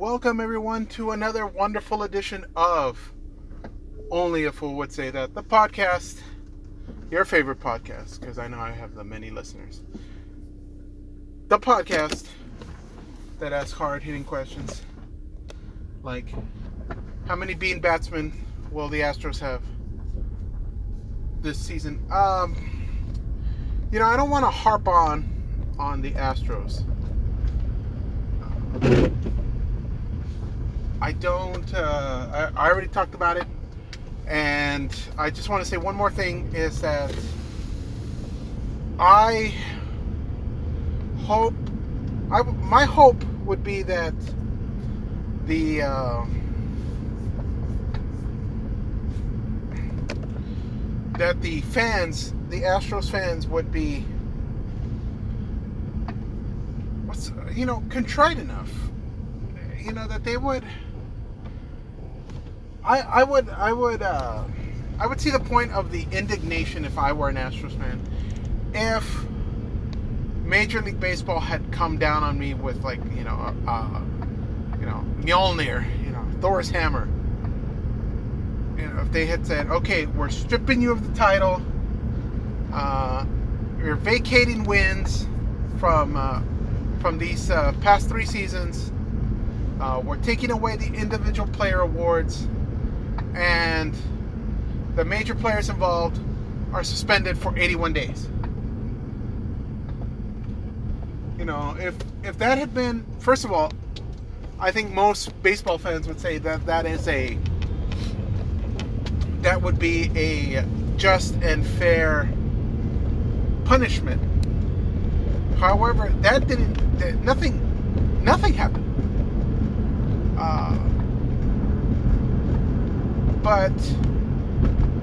welcome everyone to another wonderful edition of Only a Fool Would Say That, the podcast, your favorite podcast, because I know I have the many listeners. The podcast that asks hard hitting questions like how many bean batsmen will the Astros have this season? Um, you know, I don't want to harp on on the Astros. I don't. Uh, I, I already talked about it, and I just want to say one more thing: is that I hope. I my hope would be that the. Uh, that the fans, the Astros fans, would be, what's you know, contrite enough, you know, that they would. I I would I would uh, I would see the point of the indignation if I were an Astros fan, if Major League Baseball had come down on me with like you know uh, you know Mjolnir, you know Thor's hammer. You know, if they had said, okay, we're stripping you of the title, uh, you're vacating wins from uh, from these uh, past three seasons, uh, we're taking away the individual player awards, and the major players involved are suspended for 81 days. You know, if if that had been, first of all, I think most baseball fans would say that that is a that would be a just and fair punishment. However, that didn't. That nothing. Nothing happened. Uh, but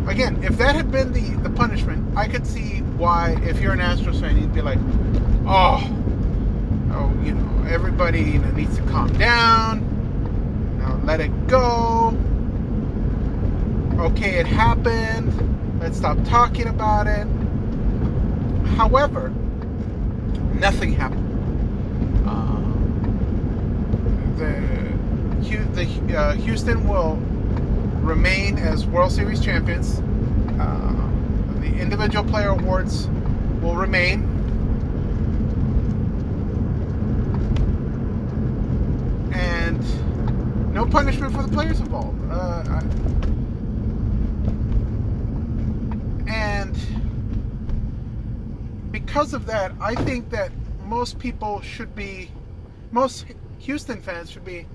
again, if that had been the the punishment, I could see why. If you're an Astros fan, you'd be like, "Oh, oh, you know, everybody needs to calm down. Know, let it go." okay, it happened. Let's stop talking about it. However, nothing happened. Uh, the the uh, Houston will remain as World Series champions. Uh, the individual player awards will remain. And no punishment for the players involved. Uh, I, because of that, I think that most people should be, most Houston fans should be,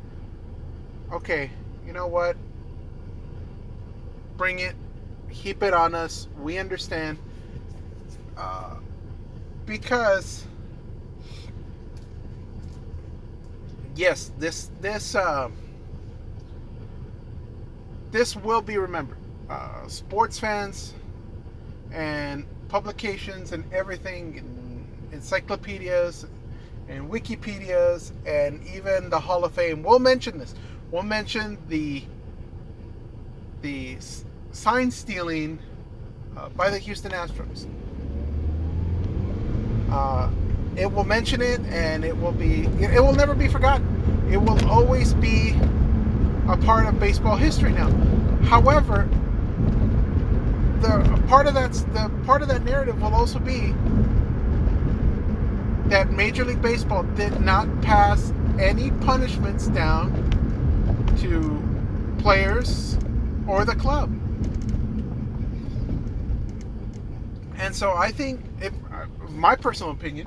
okay, you know what? Bring it, keep it on us. We understand. Uh, because, yes, this this uh, this will be remembered. Uh, sports fans and publications and everything, and encyclopedias and Wikipedias, and even the Hall of Fame will mention this. We'll mention the the sign stealing uh, by the Houston Astros. Uh, it will mention it, and it will be it will never be forgotten. It will always be a part of baseball history now. However, the part of that the part of that narrative will also be that Major League Baseball did not pass any punishments down to players or the club. And so I think, if my personal opinion,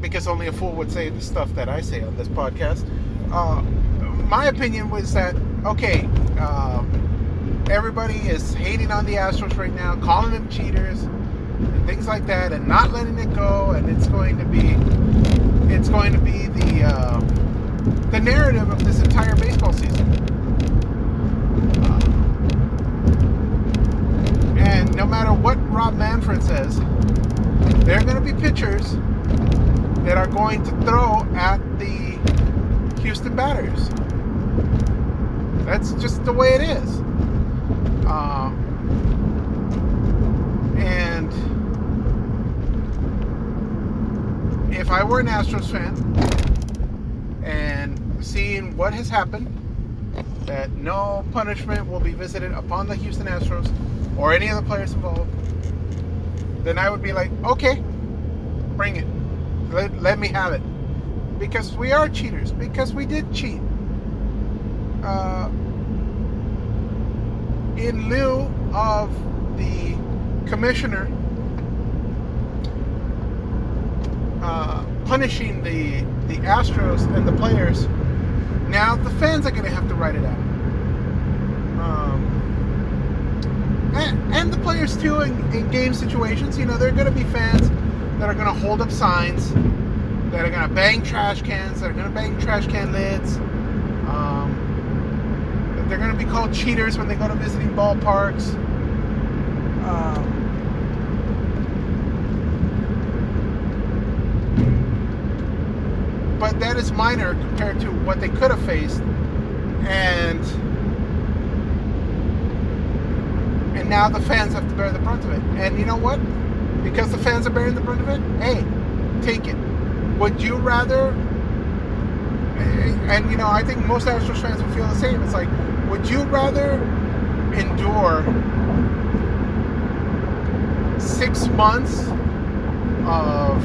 because only a fool would say the stuff that I say on this podcast, uh, my opinion was that okay. Um, everybody is hating on the Astros right now, calling them cheaters and things like that, and not letting it go. And it's going to be, it's going to be the uh, the narrative of this entire baseball season. And no matter what Rob Manfred says, there are going to be pitchers that are going to throw at the Houston batters. That's just the way it is. Uh, and if I were an Astros fan, and seeing what has happened, that no punishment will be visited upon the Houston Astros or any of the players involved, then I would be like, okay, bring it. Let, let me have it. Because we are cheaters. Because we did cheat. Uh, in lieu of the commissioner uh, punishing the the Astros and the players, now the fans are going to have to write it out. Um, and, and, the players too in, in game situations. You know, there are going to be fans that are going to hold up signs, that are going to bang trash cans, that are going to bang trash can lids. Um, they're going to be called cheaters when they go to visiting ballparks. Um, that is minor compared to what they could have faced, and and now the fans have to bear the brunt of it. And you know what? Because the fans are bearing the brunt of it, hey, take it. Would you rather? And you know, I think most Astros fans would feel the same. It's like, would you rather endure six months of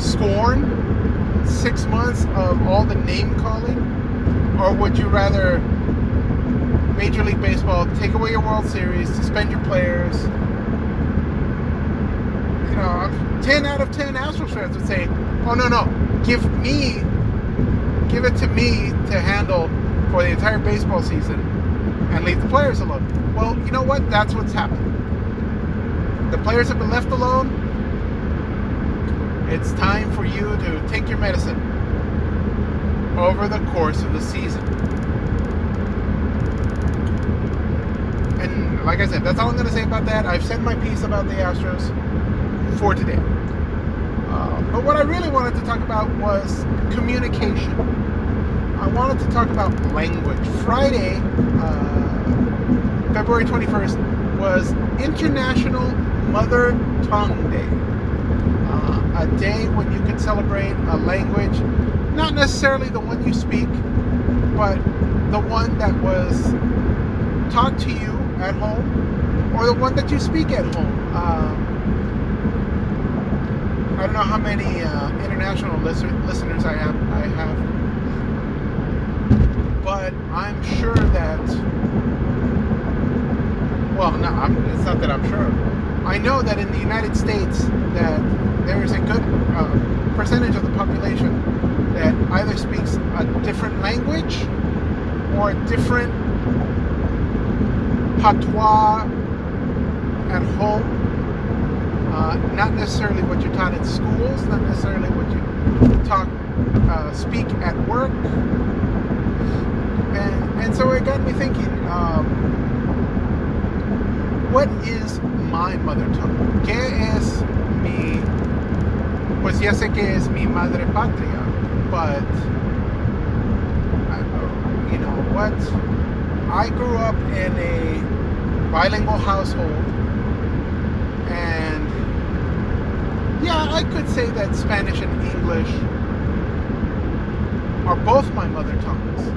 scorn, six months of all the name calling, or would you rather Major League Baseball take away your World Series, suspend your players? You know, 10 out of 10 Astros fans would say, oh, no, no, give me give it to me to handle for the entire baseball season and leave the players alone. Well, you know what? That's what's happened. The players have been left alone. It's time for you to take your medicine over the course of the season. And like I said, that's all I'm going to say about that. I've said my piece about the Astros for today. Uh, but what I really wanted to talk about was communication. I wanted to talk about language. Friday, uh, February 21st, was International Mother Tongue Day. A day when you can celebrate a language, not necessarily the one you speak, but the one that was taught to you at home or the one that you speak at home. Um, I don't know how many uh, international listen- listeners I have. I have, but I'm sure that. Well, no, I'm, it's not that I'm sure. I know that in the United States that there is a good uh, percentage of the population that either speaks a different language or a different patois at home uh, not necessarily what you're taught in schools, not necessarily what you talk, uh, speak at work. And, and so it got me thinking, um, what is my mother tongue? ¿Qué es mi, pues ya sé que es mi madre patria, but, you know, what, I grew up in a bilingual household and yeah, I could say that Spanish and English are both my mother tongues.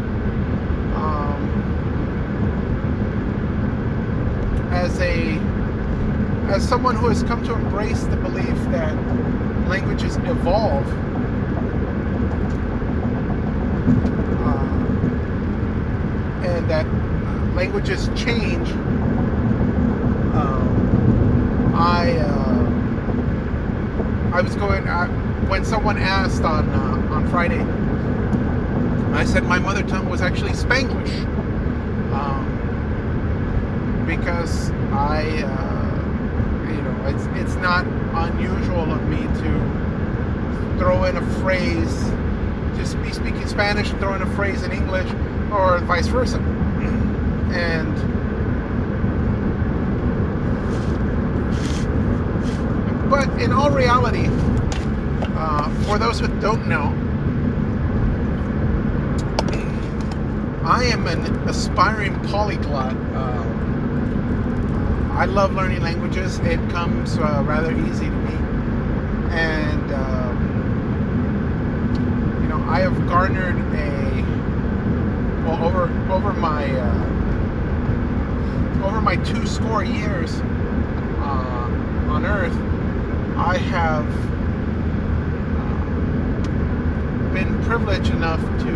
Um, as a as someone who has come to embrace the belief that languages evolve, uh, and that languages change, um, I. Uh, I was going uh, when someone asked on uh, on Friday. I said my mother tongue was actually Spanglish um, because I, uh, you know, it's it's not unusual of me to throw in a phrase, just be speaking Spanish and throw in a phrase in English, or vice versa, and But in all reality, uh, for those who don't know, I am an aspiring polyglot. Uh, I love learning languages. It comes uh, rather easy to me, and um, you know I have garnered a well over over my uh, over my two score years uh, on Earth, I have uh, been privileged enough to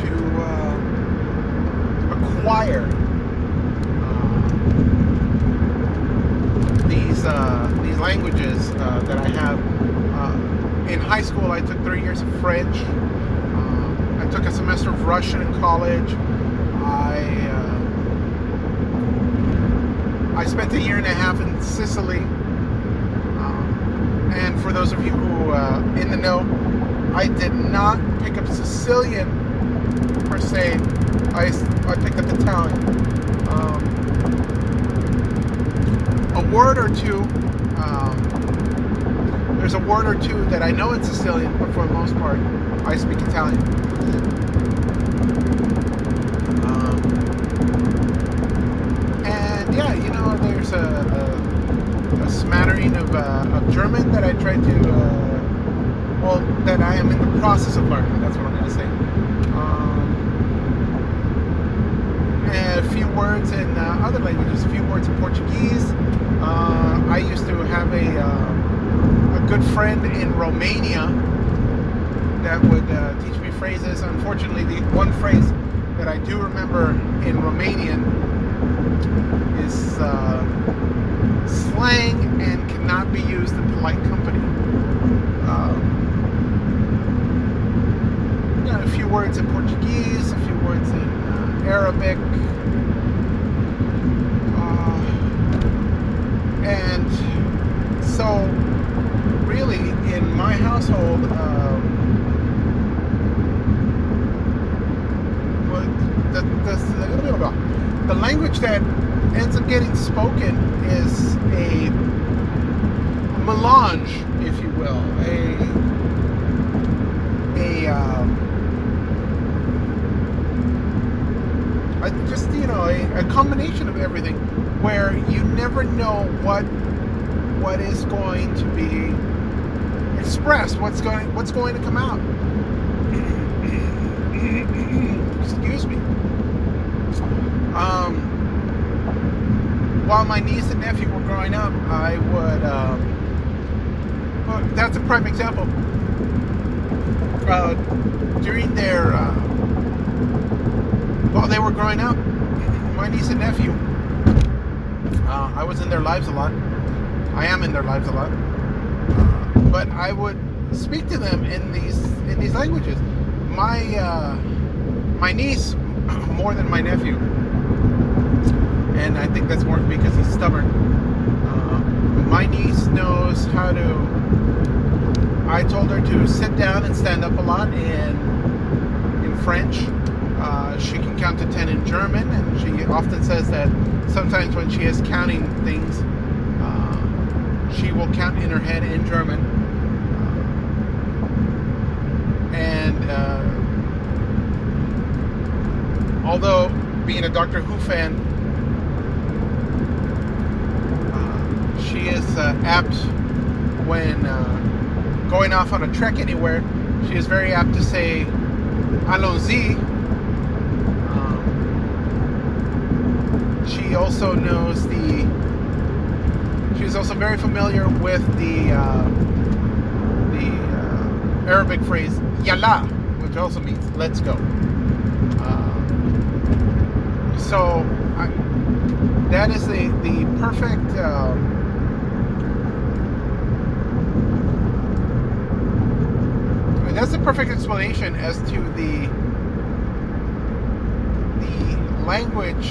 to uh, acquire uh, these uh, these languages uh, that I have. Uh, in high school, I took three years of French. Uh, I took a semester of Russian in college. I uh, I spent a year and a half in Sicily. Um, and for those of you who uh, in the know, I did not pick up Sicilian per se. I, I picked up Italian. Um, a word or two. Um, there's a word or two that I know in Sicilian, but for the most part, I speak Italian. Um, and yeah, you know, there's a, a, a smattering of, uh, of German that I tried to, uh, well, that I am in the process of learning. That's what I'm going to say. Um, and a few words in uh, other languages, a few words in Portuguese. Uh, I used to have a, uh, a good friend in Romania that would uh, teach me phrases. Unfortunately, the one phrase that I do remember in Romanian is uh, slang and cannot be used in polite company. Um, you know, a few words in Portuguese, a few words in uh, Arabic. Uh, and so, really, in my household, um, well, the, the, the language that ends up getting spoken is a melange, if you will, a a um, a, just you know a, a combination of everything, where you never know what what is going to be expressed, what's going what's going to come out. Excuse me. Um, while my niece and nephew were growing up, I would. Um, well, that's a prime example. Uh, during their uh, while they were growing up, my niece and nephew, uh, I was in their lives a lot. I am in their lives a lot, uh, but I would speak to them in these in these languages. My uh, my niece more than my nephew, and I think that's more because he's stubborn. Uh, my niece knows how to. I told her to sit down and stand up a lot in in French. Uh, she can count to ten in German, and she often says that sometimes when she is counting things, uh, she will count in her head in German. And uh, although being a Doctor Who fan, uh, she is uh, apt when uh, going off on a trek anywhere. She is very apt to say "allons-y." Um, she also knows the. She's also very familiar with the uh, the uh, Arabic phrase "yalla," which also means "let's go." Uh, so I, that is the the perfect. Um, I mean, that's the perfect explanation as to the the language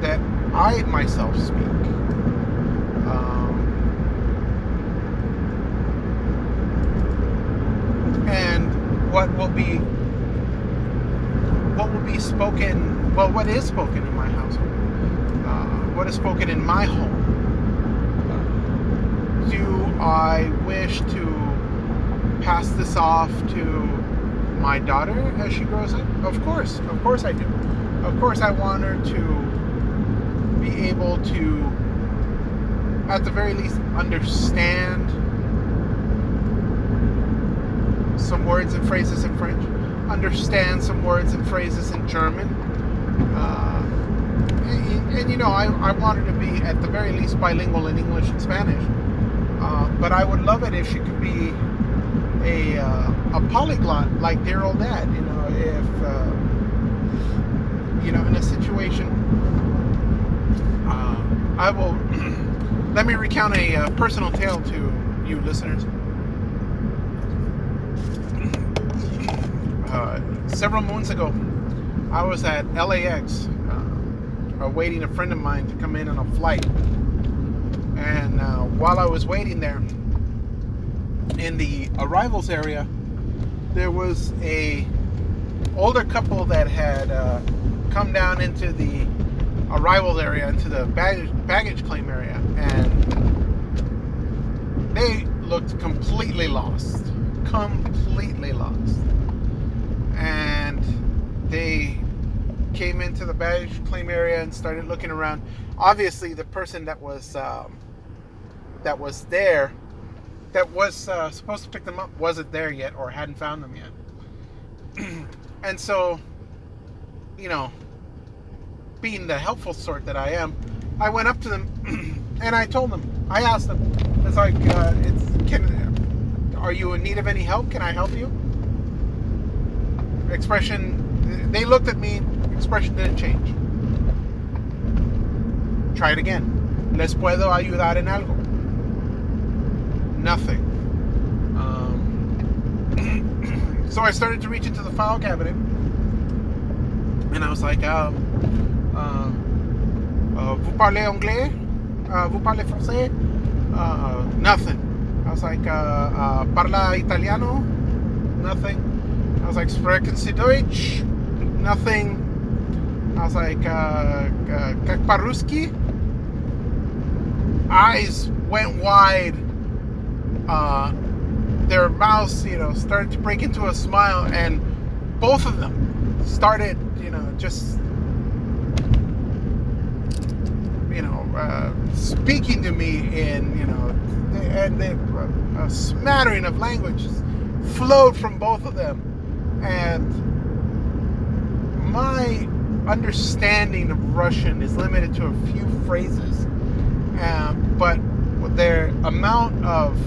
that I myself speak. Um, and what will be what will be spoken well what is spoken in my household uh, what is spoken in my home do i wish to pass this off to my daughter as she grows up of course of course i do of course i want her to be able to at the very least understand some words and phrases in French, understand some words and phrases in German. Uh, and, and, you know, I, I want her to be at the very least bilingual in English and Spanish. Uh, but I would love it if she could be a, uh, a polyglot like dear old dad. You know, if uh, you know, in a situation, uh, I will. let me recount a uh, personal tale to you listeners. Uh, several moons ago, I was at LAX uh, awaiting a friend of mine to come in on a flight. And while I was waiting there, in the arrivals area, there was a older couple that had uh, come down into the arrivals area, into the baggage, baggage claim area, and they looked completely lost, completely lost, and they came into the baggage claim area and started looking around. Obviously, the person that was um, that was there, that was uh, supposed to pick them up, wasn't there yet or hadn't found them yet. and so, you know, being the helpful sort that I am, I went up to them and I told them. I asked them. It's like, uh, it's can. Are you in need of any help? Can I help you? Expression. They looked at me. Expression didn't change. Try it again. Les puedo ayudar en algo Nothing. Um, so I started to reach into the file cabinet, and I was like, um, uh, uh, "Vous parlez anglais? Uh, vous parlez français?" Uh, nothing. I was like, uh, uh, "Parla italiano?" Nothing. I was like, "Sprechen Sie Deutsch?" Nothing. I was like, uh, "Как по-русски?" Eyes went wide. uh, their mouths, you know, started to break into a smile, and both of them started, you know, just, you know, uh, speaking to me in, you know, and they, a smattering of languages flowed from both of them, and my understanding of Russian is limited to a few phrases, um, but their amount of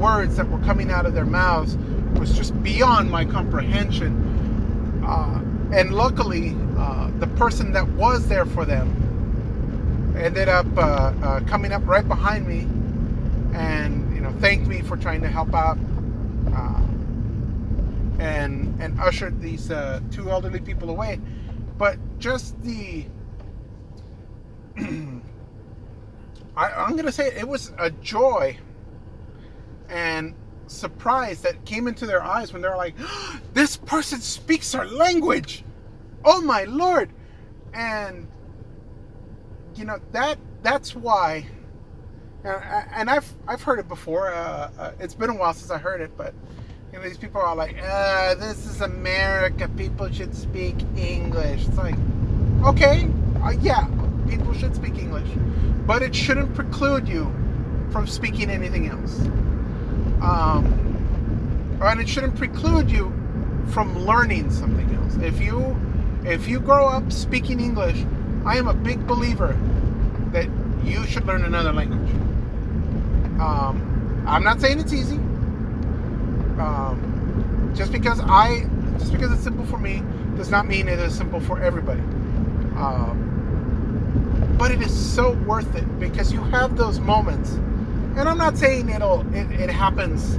words that were coming out of their mouths was just beyond my comprehension. Uh, and luckily, uh, the person that was there for them ended up uh, uh coming up right behind me and you know thanked me for trying to help out uh, and and ushered these uh, two elderly people away. But just the I, I'm gonna say it was a joy and surprise that came into their eyes when they're like, "This person speaks our language! Oh my lord!" And you know that that's why. And I've I've heard it before. Uh, uh, it's been a while since I heard it, but you know these people are like, uh, "This is America. People should speak English." It's like, okay, uh, yeah, people should speak English, but it shouldn't preclude you from speaking anything else um, and it shouldn't preclude you from learning something else. If you if you grow up speaking English, I am a big believer that you should learn another language. Um, I'm not saying it's easy. Um, just because I just because it's simple for me does not mean it is simple for everybody. Um, but it is so worth it because you have those moments and I'm not saying it'll it, it happens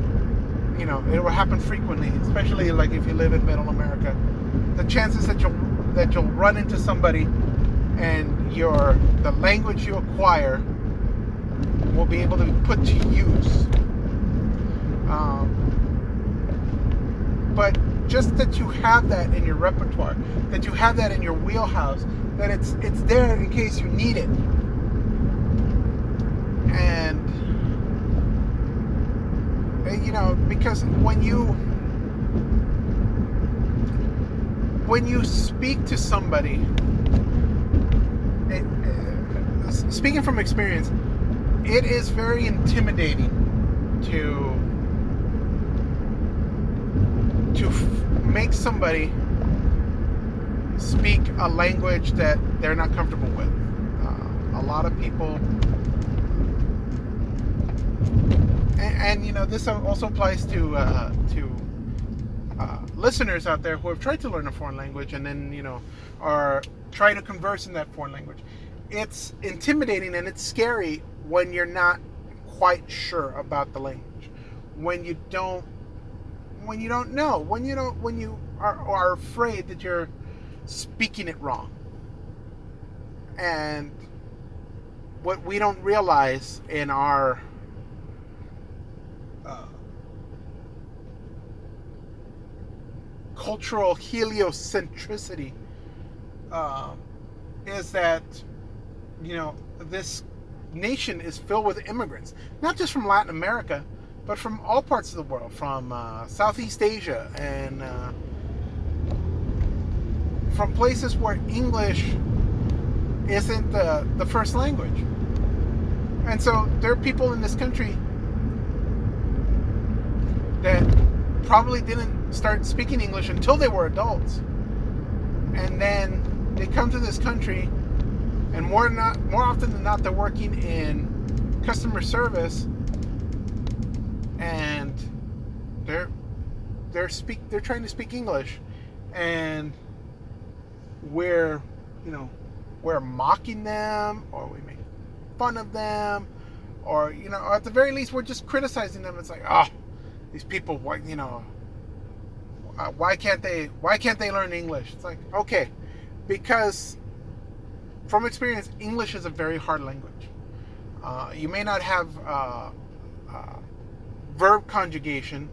you know it will happen frequently especially like if you live in middle America. The chances that you'll that you'll run into somebody and your the language you acquire will be able to be put to use. Um, but just that you have that in your repertoire that you have that in your wheelhouse that it's it's there in case you need it. And you know, because when you when you speak to somebody, it, uh, speaking from experience, it is very intimidating to to make somebody speak a language that they're not comfortable with. Uh, a lot of people, and, and, you know, this also applies to uh, to uh, listeners out there who have tried to learn a foreign language and then you know are trying to converse in that foreign language. It's intimidating and it's scary when you're not quite sure about the language, when you don't when you don't know, when you don't when you are, are afraid that you're speaking it wrong. And what we don't realize in our uh, cultural heliocentricity uh, is that, you know, this nation is filled with immigrants, not just from Latin America, but from all parts of the world, from uh, Southeast Asia and uh, from places where English isn't the, the first language. And so there are people in this country that probably didn't start speaking English until they were adults. And then they come to this country and more not more often than not they're working in customer service and they're they're speak they're trying to speak English and we're, you know, we're mocking them or we make fun of them or, you know, or at the very least, we're just criticizing them. It's like, oh, these people, what, you know, uh, why can't they, why can't they learn English? It's like, okay, because from experience, English is a very hard language. Uh, you may not have uh, uh verb conjugation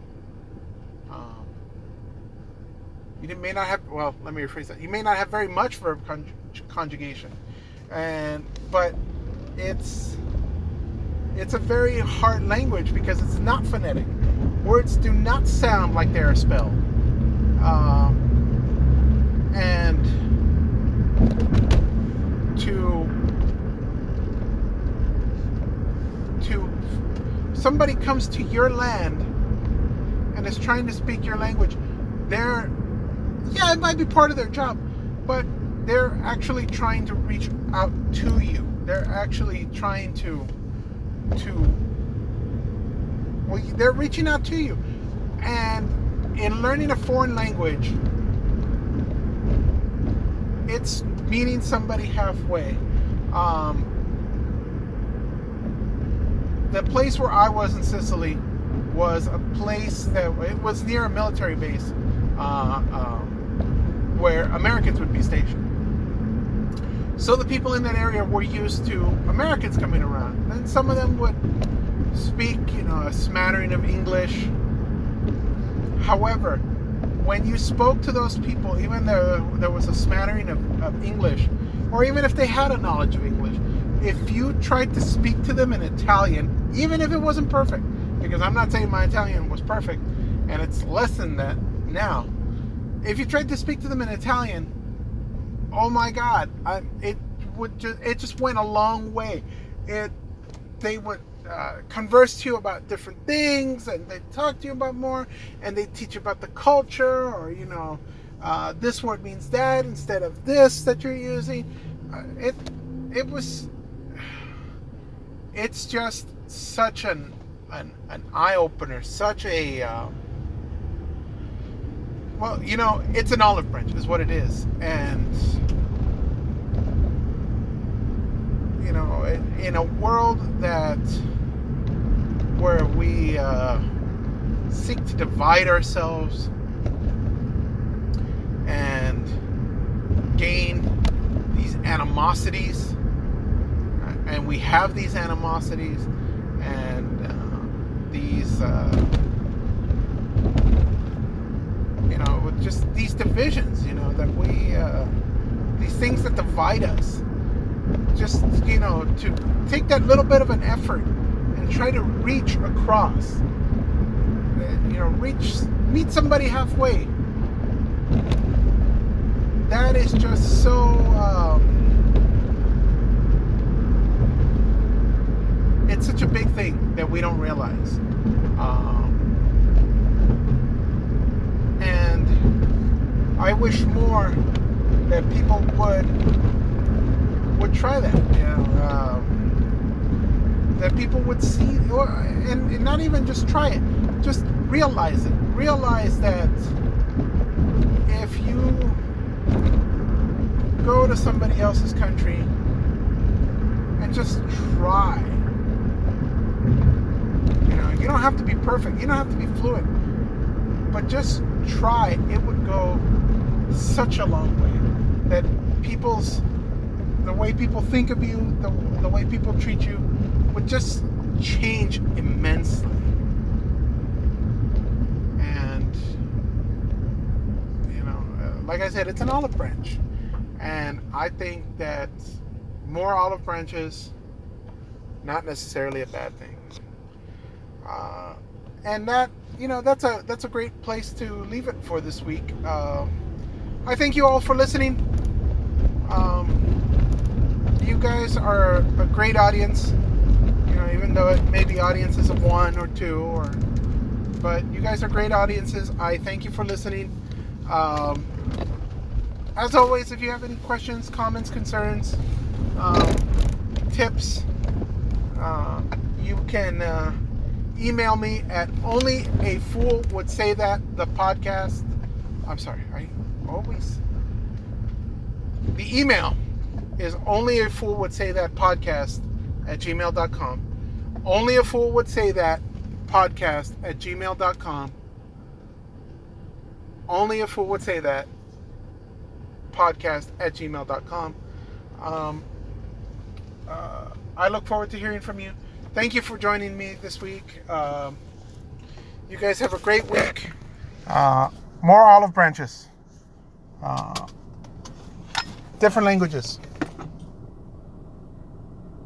you may not have well let me rephrase that you may not have very much verb conjugation and but it's it's a very hard language because it's not phonetic words do not sound like they're spelled um, and to to somebody comes to your land and is trying to speak your language they're yeah, it might be part of their job, but they're actually trying to reach out to you. They're actually trying to to well, they're reaching out to you. And in learning a foreign language, it's meeting somebody halfway. Um, the place where I was in Sicily was a place that it was near a military base. Uh, um, where Americans would be stationed. So the people in that area were used to Americans coming around. And some of them would speak, you know, a smattering of English. However, when you spoke to those people, even though there was a smattering of, of English, or even if they had a knowledge of English, if you tried to speak to them in Italian, even if it wasn't perfect, because I'm not saying my Italian was perfect, and it's less than that now, if you tried to speak to them in Italian, oh my God, I, it would just it just went a long way. It they would uh, converse to you about different things, and they talk to you about more, and they teach you about the culture, or you know, uh, this word means that instead of this that you're using. Uh, it it was it's just such an an, an eye opener, such a um, well, you know, it's an olive branch, is what it is, and you know, in a world that where we uh, seek to divide ourselves and gain these animosities, and we have these animosities and uh, these. Uh, you know, just these divisions, you know, that we, uh, these things that divide us. Just, you know, to take that little bit of an effort try to reach across. You know, reach, meet somebody halfway. That is just so. Um, it's such a big thing that we don't realize. Um, and I wish more that people would would try that. You know, um, that people would see, or and, and not even just try it, just realize it. Realize that if you go to somebody else's country and just try. You know, you don't have to be perfect. You don't have to be fluent. But just try. It would go such a long way. That people's the way people think of you, the, the way people treat you would just change immensely. And you know, uh, like I said, it's an olive branch. And I think that more olive branches, not necessarily a bad thing. Uh, and that, you know, that's a that's a great place to leave it for this week. Uh, I thank you all for listening. Um, you guys are a great audience. Even though it may be audiences of one or two, or but you guys are great audiences. I thank you for listening. Um, as always, if you have any questions, comments, concerns, um, tips, uh, you can uh, email me at only a fool would say that the podcast. I'm sorry, I always. The email is only a fool would say that podcast at gmail.com. Only a fool would say that podcast at gmail.com. Only a fool would say that podcast at gmail.com. Um, uh, I look forward to hearing from you. Thank you for joining me this week. Um, you guys have a great week. Uh, more olive branches. Uh, different languages.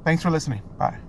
Thanks for listening. Bye.